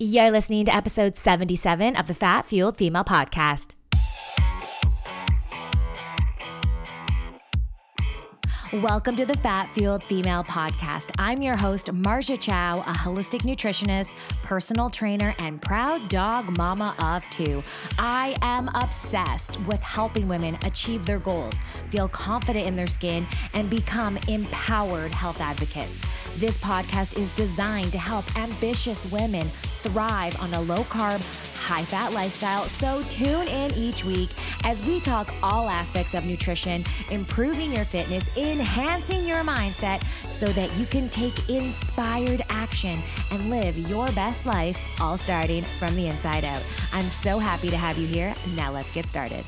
You're listening to episode 77 of the Fat Fueled Female Podcast. Welcome to the Fat Fueled Female Podcast. I'm your host, Marja Chow, a holistic nutritionist, personal trainer, and proud dog mama of two. I am obsessed with helping women achieve their goals, feel confident in their skin, and become empowered health advocates. This podcast is designed to help ambitious women thrive on a low carb, high fat lifestyle. So tune in each week as we talk all aspects of nutrition, improving your fitness, enhancing your mindset so that you can take inspired action and live your best life, all starting from the inside out. I'm so happy to have you here. Now let's get started.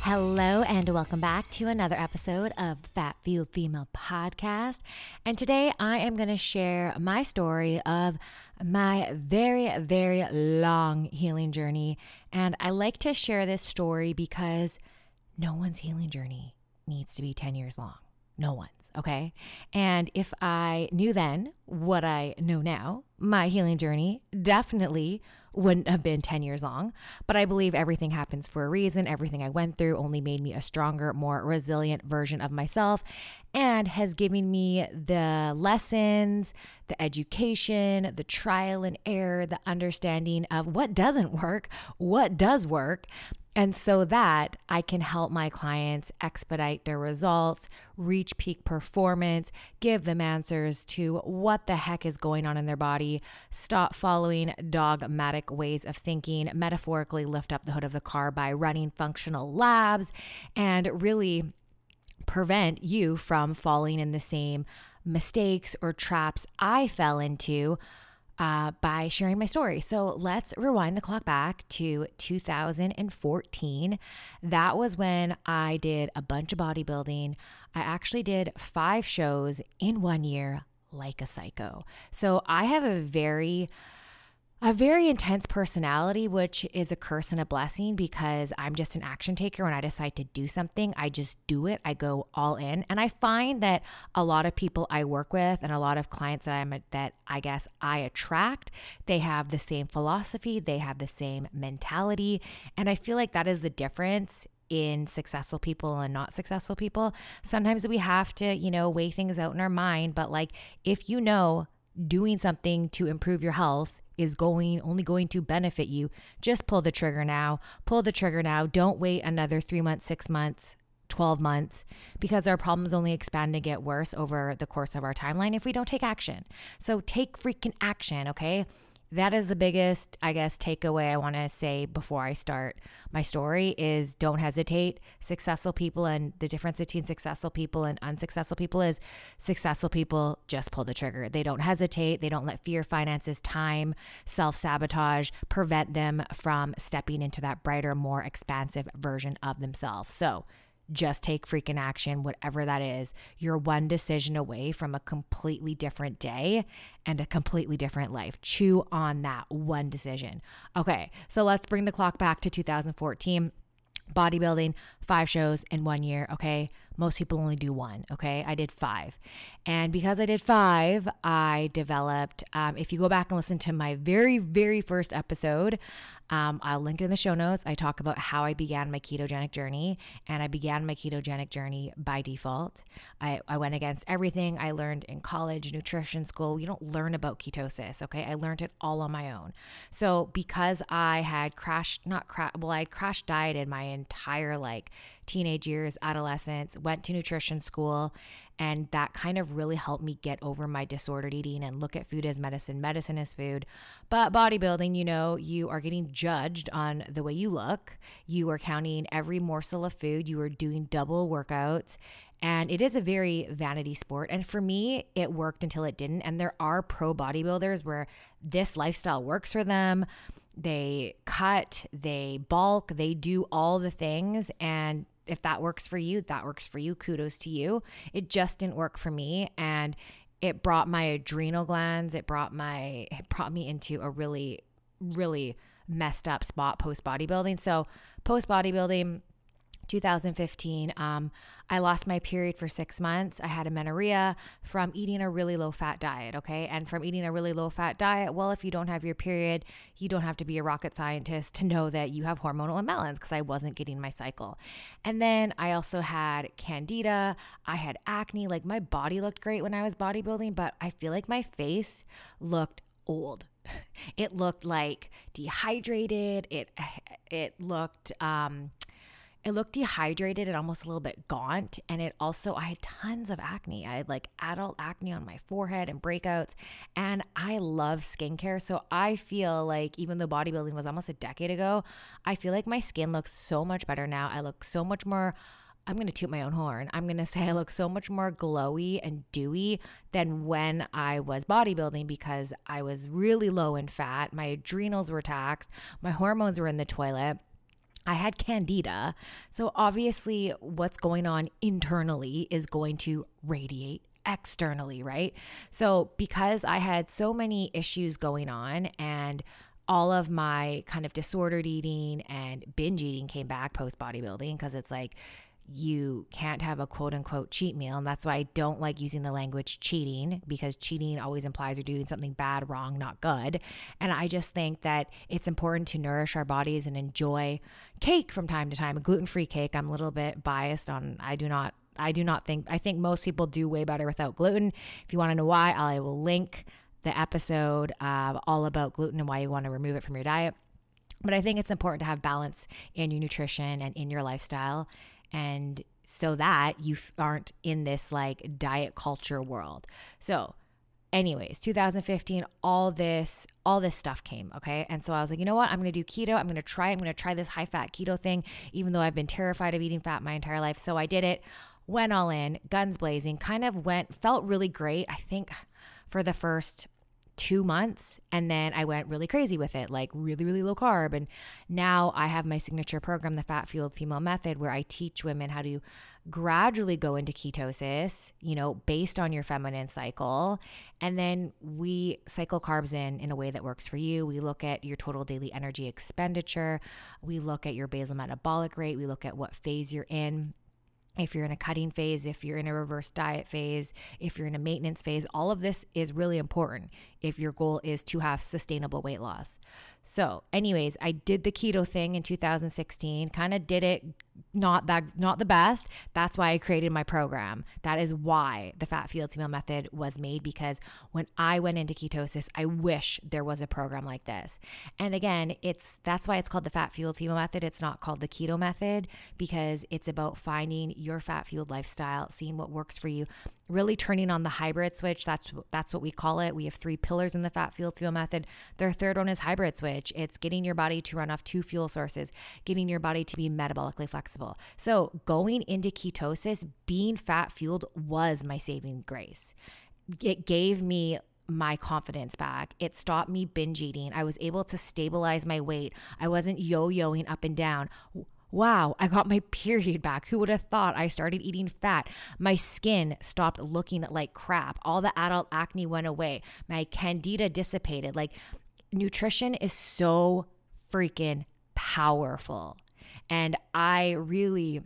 Hello, and welcome back to another episode of Fat Fueled Female Podcast. And today I am going to share my story of my very, very long healing journey. And I like to share this story because no one's healing journey needs to be 10 years long. No one's, okay? And if I knew then what I know now, my healing journey definitely wouldn't have been 10 years long. But I believe everything happens for a reason. Everything I went through only made me a stronger, more resilient version of myself and has given me the lessons, the education, the trial and error, the understanding of what doesn't work, what does work, and so that I can help my clients expedite their results, reach peak performance, give them answers to what the heck is going on in their body, stop following dogmatic ways of thinking, metaphorically lift up the hood of the car by running functional labs, and really prevent you from falling in the same mistakes or traps I fell into uh, by sharing my story. So let's rewind the clock back to 2014. That was when I did a bunch of bodybuilding. I actually did five shows in one year, like a psycho. So I have a very a very intense personality, which is a curse and a blessing because I'm just an action taker. When I decide to do something, I just do it. I go all in. And I find that a lot of people I work with and a lot of clients that I'm that I guess I attract, they have the same philosophy, they have the same mentality. And I feel like that is the difference in successful people and not successful people. Sometimes we have to, you know, weigh things out in our mind, but like if you know doing something to improve your health is going only going to benefit you, just pull the trigger now. Pull the trigger now. Don't wait another 3 months, 6 months, 12 months because our problems only expand and get worse over the course of our timeline if we don't take action. So take freaking action, okay? That is the biggest, I guess, takeaway I want to say before I start my story is don't hesitate. Successful people and the difference between successful people and unsuccessful people is successful people just pull the trigger. They don't hesitate. They don't let fear, finances, time, self sabotage prevent them from stepping into that brighter, more expansive version of themselves. So, just take freaking action, whatever that is. You're one decision away from a completely different day and a completely different life. Chew on that one decision. Okay, so let's bring the clock back to 2014 bodybuilding, five shows in one year. Okay. Most people only do one. Okay. I did five. And because I did five, I developed, um, if you go back and listen to my very, very first episode, um, I'll link it in the show notes. I talk about how I began my ketogenic journey, and I began my ketogenic journey by default. I, I went against everything I learned in college, nutrition school. You don't learn about ketosis, okay? I learned it all on my own. So because I had crashed, not crash, well, I had crash dieted my entire like teenage years, adolescence, went to nutrition school, and that kind of really helped me get over my disordered eating and look at food as medicine, medicine as food. But bodybuilding, you know, you are getting judged on the way you look. You are counting every morsel of food. You are doing double workouts. And it is a very vanity sport. And for me, it worked until it didn't. And there are pro bodybuilders where this lifestyle works for them. They cut, they bulk, they do all the things. And if that works for you, that works for you. Kudos to you. It just didn't work for me. And it brought my adrenal glands, it brought my, it brought me into a really, really messed up spot post bodybuilding. So, post bodybuilding, 2015, um, I lost my period for six months. I had amenorrhea from eating a really low fat diet. Okay. And from eating a really low fat diet, well, if you don't have your period, you don't have to be a rocket scientist to know that you have hormonal imbalance because I wasn't getting my cycle. And then I also had candida. I had acne. Like my body looked great when I was bodybuilding, but I feel like my face looked old. It looked like dehydrated. It it looked um it looked dehydrated and almost a little bit gaunt. And it also, I had tons of acne. I had like adult acne on my forehead and breakouts. And I love skincare. So I feel like even though bodybuilding was almost a decade ago, I feel like my skin looks so much better now. I look so much more. I'm going to toot my own horn. I'm going to say I look so much more glowy and dewy than when I was bodybuilding because I was really low in fat. My adrenals were taxed. My hormones were in the toilet. I had candida. So obviously, what's going on internally is going to radiate externally, right? So, because I had so many issues going on and all of my kind of disordered eating and binge eating came back post bodybuilding because it's like you can't have a quote unquote cheat meal. And that's why I don't like using the language cheating because cheating always implies you're doing something bad, wrong, not good. And I just think that it's important to nourish our bodies and enjoy cake from time to time, a gluten free cake. I'm a little bit biased on, I do not. I do not think, I think most people do way better without gluten. If you want to know why, I will link the episode uh, all about gluten and why you want to remove it from your diet. But I think it's important to have balance in your nutrition and in your lifestyle and so that you aren't in this like diet culture world. So, anyways, 2015, all this all this stuff came, okay? And so I was like, you know what? I'm to do keto. I'm to try I'm to try this high fat keto thing even though I've been terrified of eating fat my entire life. So I did it. Went all in, guns blazing, kind of went felt really great. I think for the first two months and then I went really crazy with it, like really, really low carb. And now I have my signature program, the Fat Fueled Female Method, where I teach women how to gradually go into ketosis, you know, based on your feminine cycle. And then we cycle carbs in in a way that works for you. We look at your total daily energy expenditure, we look at your basal metabolic rate, we look at what phase you're in if you're in a cutting phase, if you're in a reverse diet phase, if you're in a maintenance phase, all of this is really important if your goal is to have sustainable weight loss. So, anyways, I did the keto thing in 2016, kind of did it not that not the best. That's why I created my program. That is why the Fat Fueled Female Method was made because when I went into ketosis, I wish there was a program like this. And again, it's that's why it's called the Fat Fueled Female Method. It's not called the keto method because it's about finding your fat fueled lifestyle, seeing what works for you, really turning on the hybrid switch. That's that's what we call it. We have three pillars in the Fat Fueled Female Method. Their third one is hybrid switch. It's getting your body to run off two fuel sources, getting your body to be metabolically flexible. So going into ketosis, being fat fueled was my saving grace. It gave me my confidence back. It stopped me binge eating. I was able to stabilize my weight. I wasn't yo yoing up and down. Wow, I got my period back. Who would have thought I started eating fat? My skin stopped looking like crap. All the adult acne went away. My candida dissipated. Like, nutrition is so freaking powerful. And I really.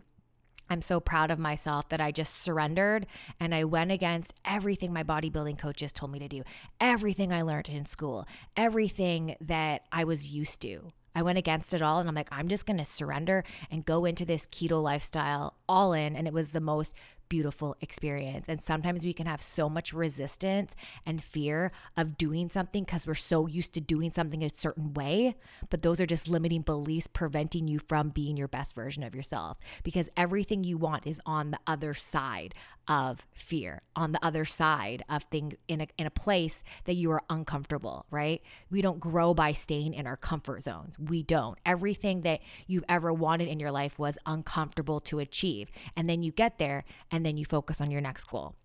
I'm so proud of myself that I just surrendered and I went against everything my bodybuilding coaches told me to do, everything I learned in school, everything that I was used to. I went against it all and I'm like, I'm just going to surrender and go into this keto lifestyle all in. And it was the most beautiful experience. And sometimes we can have so much resistance and fear of doing something because we're so used to doing something a certain way. But those are just limiting beliefs preventing you from being your best version of yourself because everything you want is on the other side of fear, on the other side of things in a, in a place that you are uncomfortable, right? We don't grow by staying in our comfort zones. We don't. Everything that you've ever wanted in your life was uncomfortable to achieve. And then you get there and and then you focus on your next goal.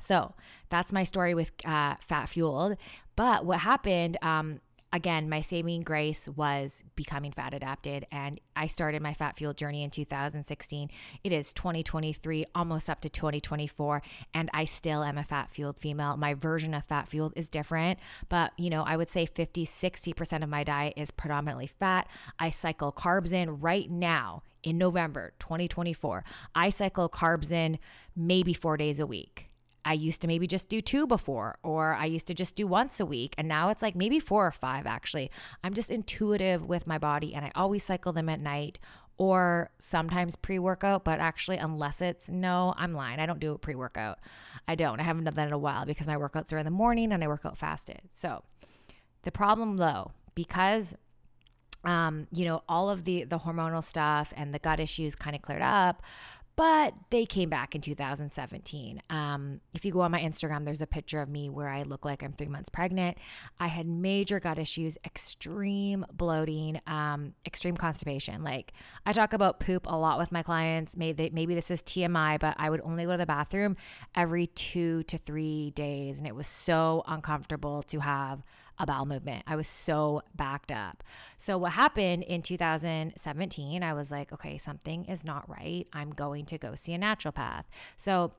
So that's my story with uh, Fat Fueled. But what happened, um, again, my saving grace was becoming fat adapted. And I started my fat fuel journey in 2016. It is 2023, almost up to 2024. And I still am a fat fueled female. My version of fat fueled is different, but you know, I would say 50, 60% of my diet is predominantly fat. I cycle carbs in right now in November 2024. I cycle carbs in maybe four days a week. I used to maybe just do two before, or I used to just do once a week. And now it's like maybe four or five, actually. I'm just intuitive with my body and I always cycle them at night or sometimes pre workout. But actually, unless it's no, I'm lying. I don't do it pre workout. I don't. I haven't done that in a while because my workouts are in the morning and I work out fasted. So the problem though, because um, you know, all of the the hormonal stuff and the gut issues kind of cleared up, but they came back in 2017. Um, if you go on my Instagram, there's a picture of me where I look like I'm three months pregnant. I had major gut issues, extreme bloating, um, extreme constipation. Like I talk about poop a lot with my clients. Maybe, maybe this is TMI, but I would only go to the bathroom every two to three days. And it was so uncomfortable to have a bowel movement. I was so backed up. So, what happened in 2017, I was like, okay, something is not right. I'm going to go see a naturopath. So,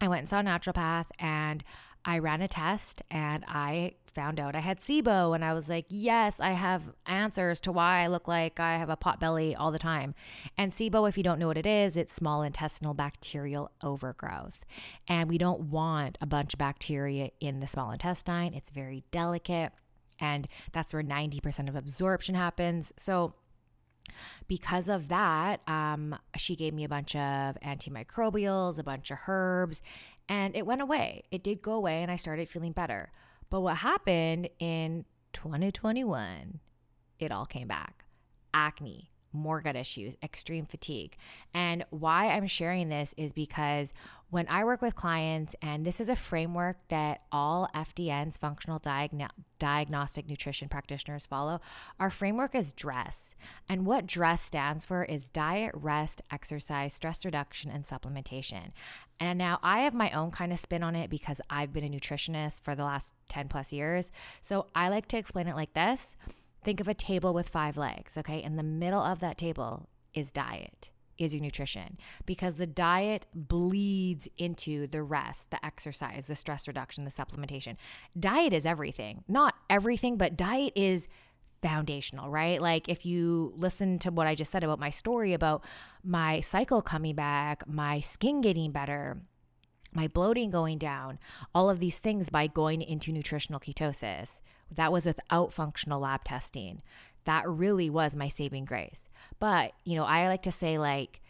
I went and saw a naturopath and I ran a test and I found out I had SIBO. And I was like, yes, I have answers to why I look like I have a pot belly all the time. And SIBO, if you don't know what it is, it's small intestinal bacterial overgrowth. And we don't want a bunch of bacteria in the small intestine, it's very delicate. And that's where 90% of absorption happens. So, because of that, um, she gave me a bunch of antimicrobials, a bunch of herbs, and it went away. It did go away, and I started feeling better. But what happened in 2021, it all came back acne, more gut issues, extreme fatigue. And why I'm sharing this is because when I work with clients, and this is a framework that all FDN's functional diagno- diagnostic nutrition practitioners follow, our framework is DRESS. And what DRESS stands for is diet, rest, exercise, stress reduction, and supplementation. And now I have my own kind of spin on it because I've been a nutritionist for the last 10 plus years. So I like to explain it like this think of a table with five legs, okay? In the middle of that table is diet is your nutrition because the diet bleeds into the rest, the exercise, the stress reduction, the supplementation. Diet is everything. Not everything, but diet is foundational, right? Like if you listen to what I just said about my story about my cycle coming back, my skin getting better, my bloating going down, all of these things by going into nutritional ketosis. That was without functional lab testing. That really was my saving grace. But, you know, I like to say like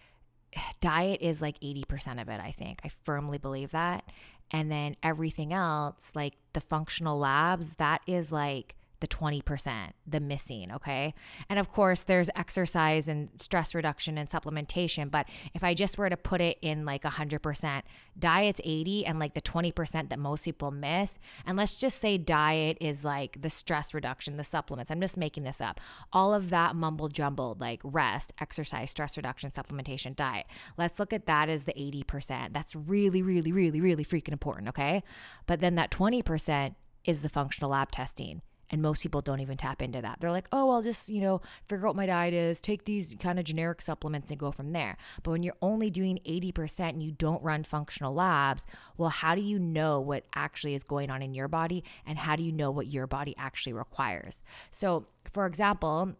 diet is like 80% of it, I think. I firmly believe that. And then everything else, like the functional labs, that is like the 20%, the missing, okay? And of course, there's exercise and stress reduction and supplementation, but if I just were to put it in like 100%, diet's 80 and like the 20% that most people miss, and let's just say diet is like the stress reduction, the supplements. I'm just making this up. All of that mumble jumbled like rest, exercise, stress reduction, supplementation, diet. Let's look at that as the 80%. That's really really really really freaking important, okay? But then that 20% is the functional lab testing and most people don't even tap into that. They're like, oh, I'll just, you know, figure out what my diet is, take these kind of generic supplements and go from there. But when you're only doing 80% and you don't run functional labs, well, how do you know what actually is going on in your body? And how do you know what your body actually requires? So, for example,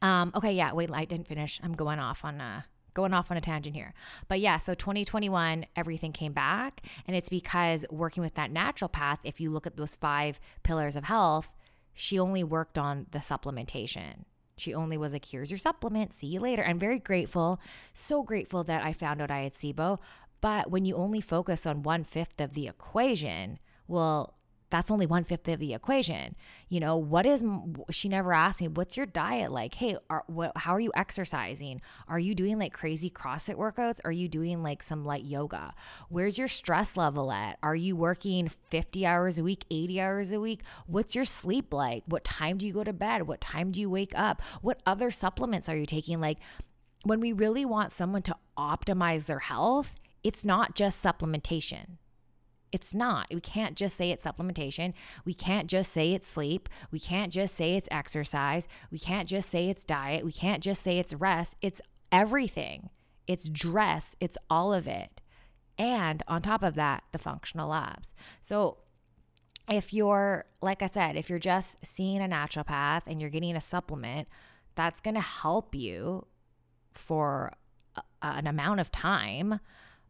um, okay, yeah, wait, I didn't finish. I'm going off on, uh, going off on a tangent here. But yeah, so 2021, everything came back. And it's because working with that naturopath, if you look at those five pillars of health, she only worked on the supplementation. She only was like, here's your supplement. See you later. I'm very grateful, so grateful that I found out I had SIBO. But when you only focus on one fifth of the equation, well, that's only one fifth of the equation. You know, what is, she never asked me, what's your diet like? Hey, are, what, how are you exercising? Are you doing like crazy CrossFit workouts? Are you doing like some light yoga? Where's your stress level at? Are you working 50 hours a week, 80 hours a week? What's your sleep like? What time do you go to bed? What time do you wake up? What other supplements are you taking? Like, when we really want someone to optimize their health, it's not just supplementation It's not. We can't just say it's supplementation. We can't just say it's sleep. We can't just say it's exercise. We can't just say it's diet. We can't just say it's rest. It's everything. It's dress. It's all of it. And on top of that, the functional labs. So if you're, like I said, if you're just seeing a naturopath and you're getting a supplement, that's going to help you for a, an amount of time.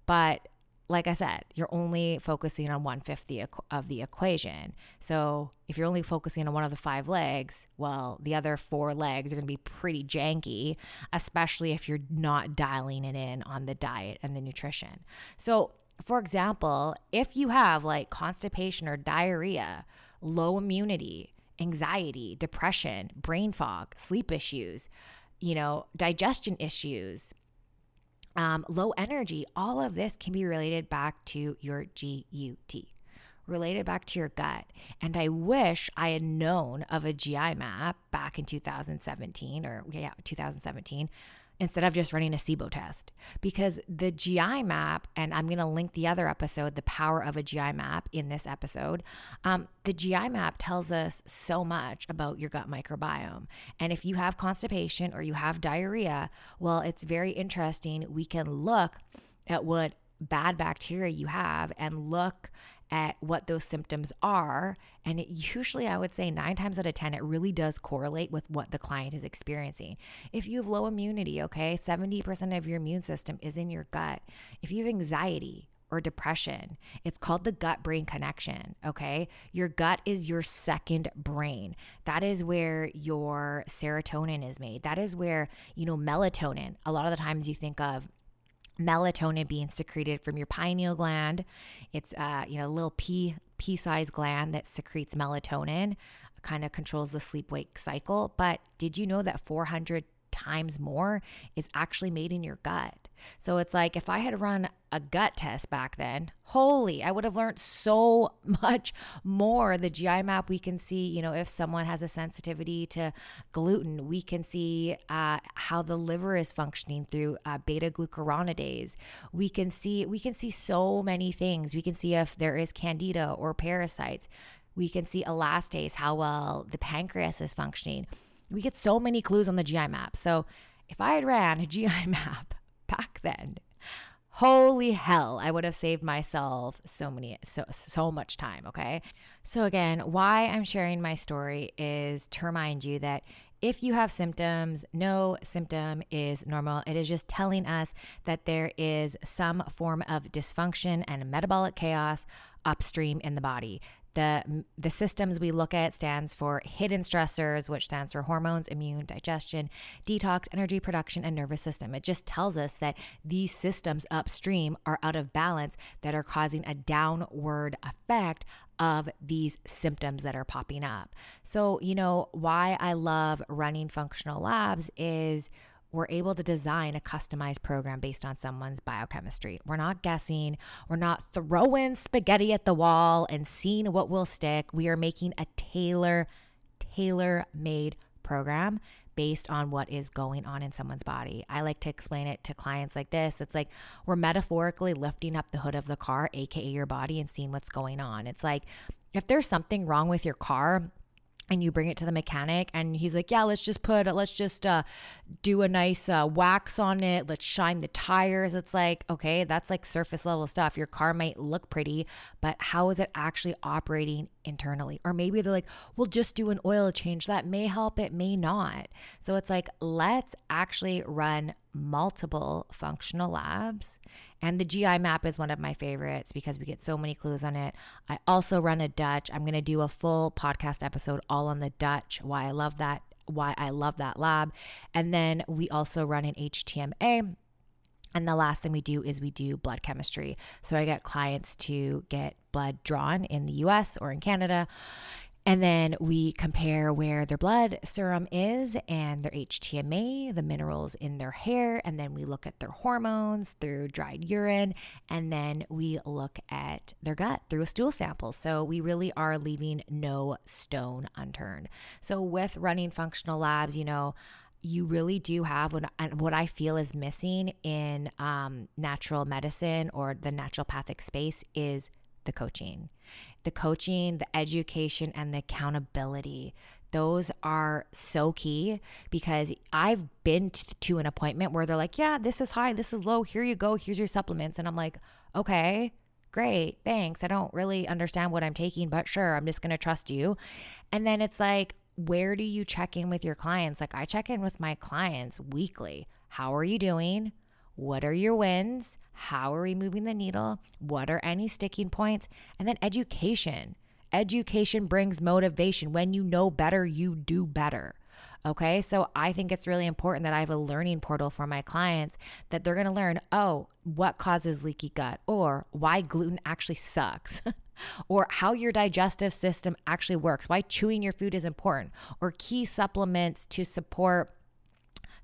But like I said, you're only focusing on one fifth of the equation. So if you're only focusing on one of the five legs, well, the other four legs are going to be pretty janky, especially if you're not dialing it in on the diet and the nutrition. So, for example, if you have like constipation or diarrhea, low immunity, anxiety, depression, brain fog, sleep issues, you know, digestion issues, um, low energy, all of this can be related back to your GUT, related back to your gut. And I wish I had known of a GI map back in 2017 or yeah, 2017 instead of just running a SIBO test. Because the GI map, and I'm going to link the other episode, The Power of a GI Map, in this episode. Um, the GI map tells us so much about your gut microbiome. And if you have constipation or you have diarrhea, well, it's very interesting. We can look at what bad bacteria you have and look at what those symptoms are. And it usually, I would say, nine times out of 10, it really does correlate with what the client is experiencing. If you have low immunity, okay, 70% of your immune system is in your gut. If you have anxiety, or depression. It's called the gut brain connection. Okay. Your gut is your second brain. That is where your serotonin is made. That is where, you know, melatonin, a lot of the times you think of melatonin being secreted from your pineal gland. It's uh, you know a little pea pea-sized gland that secretes melatonin, kind of controls the sleep-wake cycle. But did you know that 400 times more is actually made in your gut. So it's like if I had run a gut test back then, holy, I would have learned so much more. The GI map, we can see, you know, if someone has a sensitivity to gluten, we can see uh, how the liver is functioning through uh, beta glucuronidase. We can see, we can see so many things. We can see if there is candida or parasites. We can see elastase, how well the pancreas is functioning we get so many clues on the GI map. So if I had ran a GI map then, holy hell, I would have saved myself so many so so much time, okay? So again, why I'm sharing my story is to remind you that if you have symptoms, no symptom is normal. It is just telling us that there is some form of dysfunction and metabolic chaos upstream in the body. The, the systems we look at stands for hidden stressors, which stands for hormones, immune, digestion, detox, energy production, and nervous system. It just tells us that these systems upstream are out of balance that are causing a downward effect of these symptoms that are popping up. So, you know, why I love running functional labs is we're able to design a customized program based on someone's biochemistry. We're not guessing, we're not throwing spaghetti at the wall and seeing what will stick. We are making a tailor tailor made program based on what is going on in someone's body. I like to explain it to clients like this. It's like we're metaphorically lifting up the hood of the car, aka your body and seeing what's going on. It's like if there's something wrong with your car, and you bring it to the mechanic and he's like yeah let's just put let's just uh, do a nice uh, wax on it. Let's shine the tires. It's like okay that's like surface level stuff. Your car might look pretty but how is it actually operating internally? Or maybe they're like we'll just do an oil change. That may help it may not. So it's like let's actually run multiple functional labs and the GI map is one of my favorites because we get so many clues on it. I also run a Dutch. I'm going to do a full podcast episode all on the Dutch, why I love that, why I love that lab. And then we also run an HTMA. And the last thing we do is we do blood chemistry. So I get clients to get blood drawn in the US or in Canada and then we compare where their blood serum is and their HTMA, the minerals in their hair. And then we look at their hormones through dried urine. And then we look at their gut through a stool sample. So we really are leaving no stone unturned. So with running functional labs, you know, you really do have what, what I feel is missing in um, natural medicine or the naturopathic space is the coaching. The coaching, the education, and the accountability. Those are so key because I've been to an appointment where they're like, yeah, this is high, this is low, here you go, here's your supplements. And I'm like, okay, great, thanks. I don't really understand what I'm taking, but sure, I'm just going to trust you. And then it's like, where do you check in with your clients? Like, I check in with my clients weekly. How are you doing? What are your wins? How are we moving the needle? What are any sticking points? And then education. Education brings motivation. When you know better, you do better. Okay. So I think it's really important that I have a learning portal for my clients that they're to learn oh, what causes leaky gut or why gluten actually sucks. or how your digestive system actually works, why chewing your food is important, or key supplements to support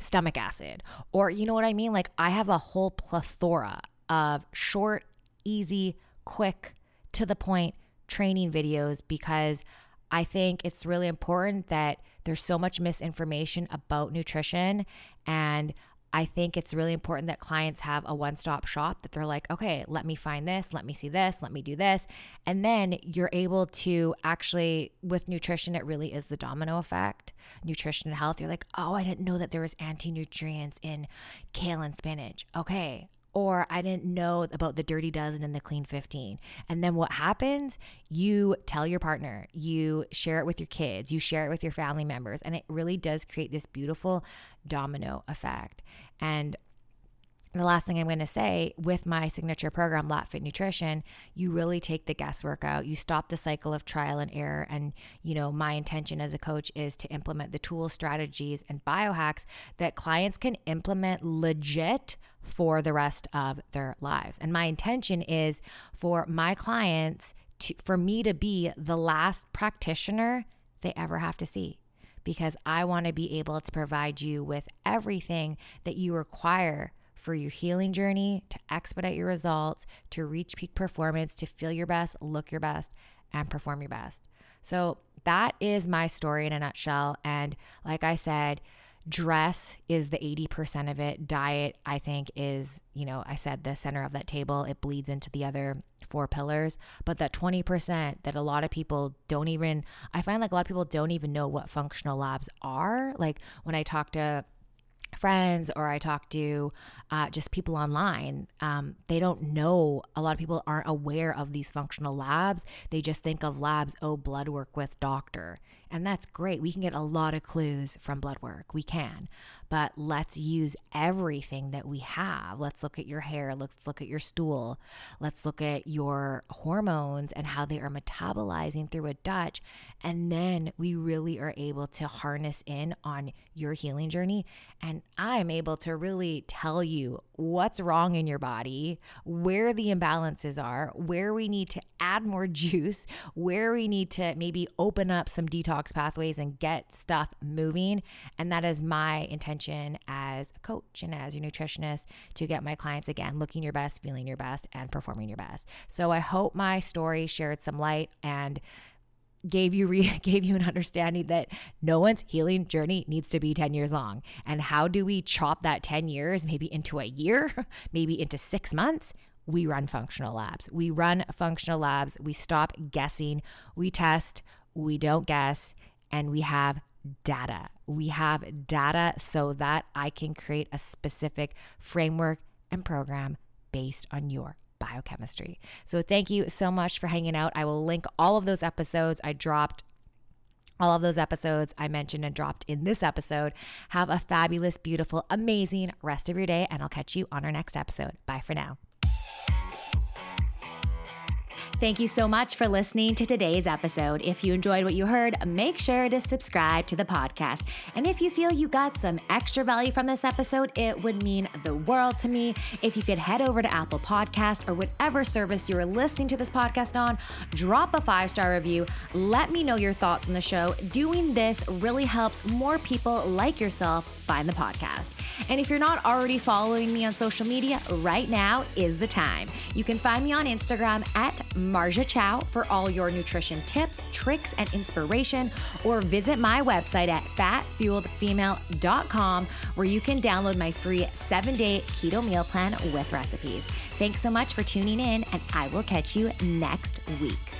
stomach acid. Or, you know what I mean? Like, I have a whole plethora of short, easy, quick, to the point training videos because I think it's really important that there's so much misinformation about nutrition and I think it's really important that clients have a one stop shop that they're like, okay, let me find this, let me see this, let me do this. And then you're able to actually, with nutrition, it really is the domino effect. Nutrition and health, you're like, oh, I didn't know that there was anti nutrients in kale and spinach. Okay, or I didn't know about the dirty dozen and the clean 15. And then what happens? You tell your partner, you share it with your kids, you share it with your family members, and it really does create this beautiful domino effect. And the last thing I'm going to say with my signature program, Lat Fit Nutrition, you really take the guesswork out. You stop the cycle of trial and error. And, you know, my intention as a coach is to implement the tools, strategies, and biohacks that clients can implement legit for the rest of their lives. And my intention is for my clients to, for me to be the last practitioner they ever have to see because I want to be able to provide you with everything that you require for your healing journey, to expedite your results, to reach peak performance, to feel your best, look your best, and perform your best. So that is my story in a nutshell. And like I said, dress is the 80% of it. Diet, I think, is, you know, I said the center of that table. It bleeds into the other four pillars. But that 20% that a lot of people don't even, I find like a lot of people don't even know what functional labs are. Like when I talk to friends or I talk to uh, just people online, um, they don't know. A lot of people aren't aware of these functional labs. They just think of labs, oh, blood work with doctor. And that's great. We can get a lot of clues from blood work. We can. But let's use everything that we have. Let's look at your hair. Let's look at your stool. Let's look at your hormones and how they are metabolizing through a Dutch. And then we really are able to harness in on your healing journey and I'm able to really tell you what's wrong in your body, where the imbalances are, where we need to add more juice, where we need to maybe open up some detox pathways and get stuff moving. And that is my intention as a coach and as your nutritionist to get my clients again looking your best, feeling your best, and performing your best. So I hope my story shared some light and gave you re- gave you an understanding that no one's healing journey needs to be 10 years long. And how do we chop that 10 years maybe into a year maybe into 6 months? We run functional labs. We run functional labs. We stop guessing. We test we don't guess and we have data we have data so that i can create a specific framework and program based on your biochemistry. So thank you so much for hanging out. I will link all of those episodes I dropped all of those episodes I mentioned and dropped in this episode. Have a fabulous, beautiful, amazing rest of your day, and I'll catch you on our next episode. Bye for now. Thank you so much for listening to today's episode. If you enjoyed what you heard, make sure to subscribe to the podcast. And if you feel you got some extra value from this episode, it would mean the world to me if you could head over to Apple Podcast or whatever service you're listening to this podcast on, drop a five star review, let me know your thoughts on the show. Doing this really helps more people like yourself find the podcast. And if you're not already following me on social media, right now is the time. You can find me on Instagram at Marja Chow for all your nutrition tips, tricks, and inspiration, or visit my website at fatfueledfemale.com where you can download my free seven day keto meal plan with recipes. Thanks so much for tuning in, and I will catch you next week.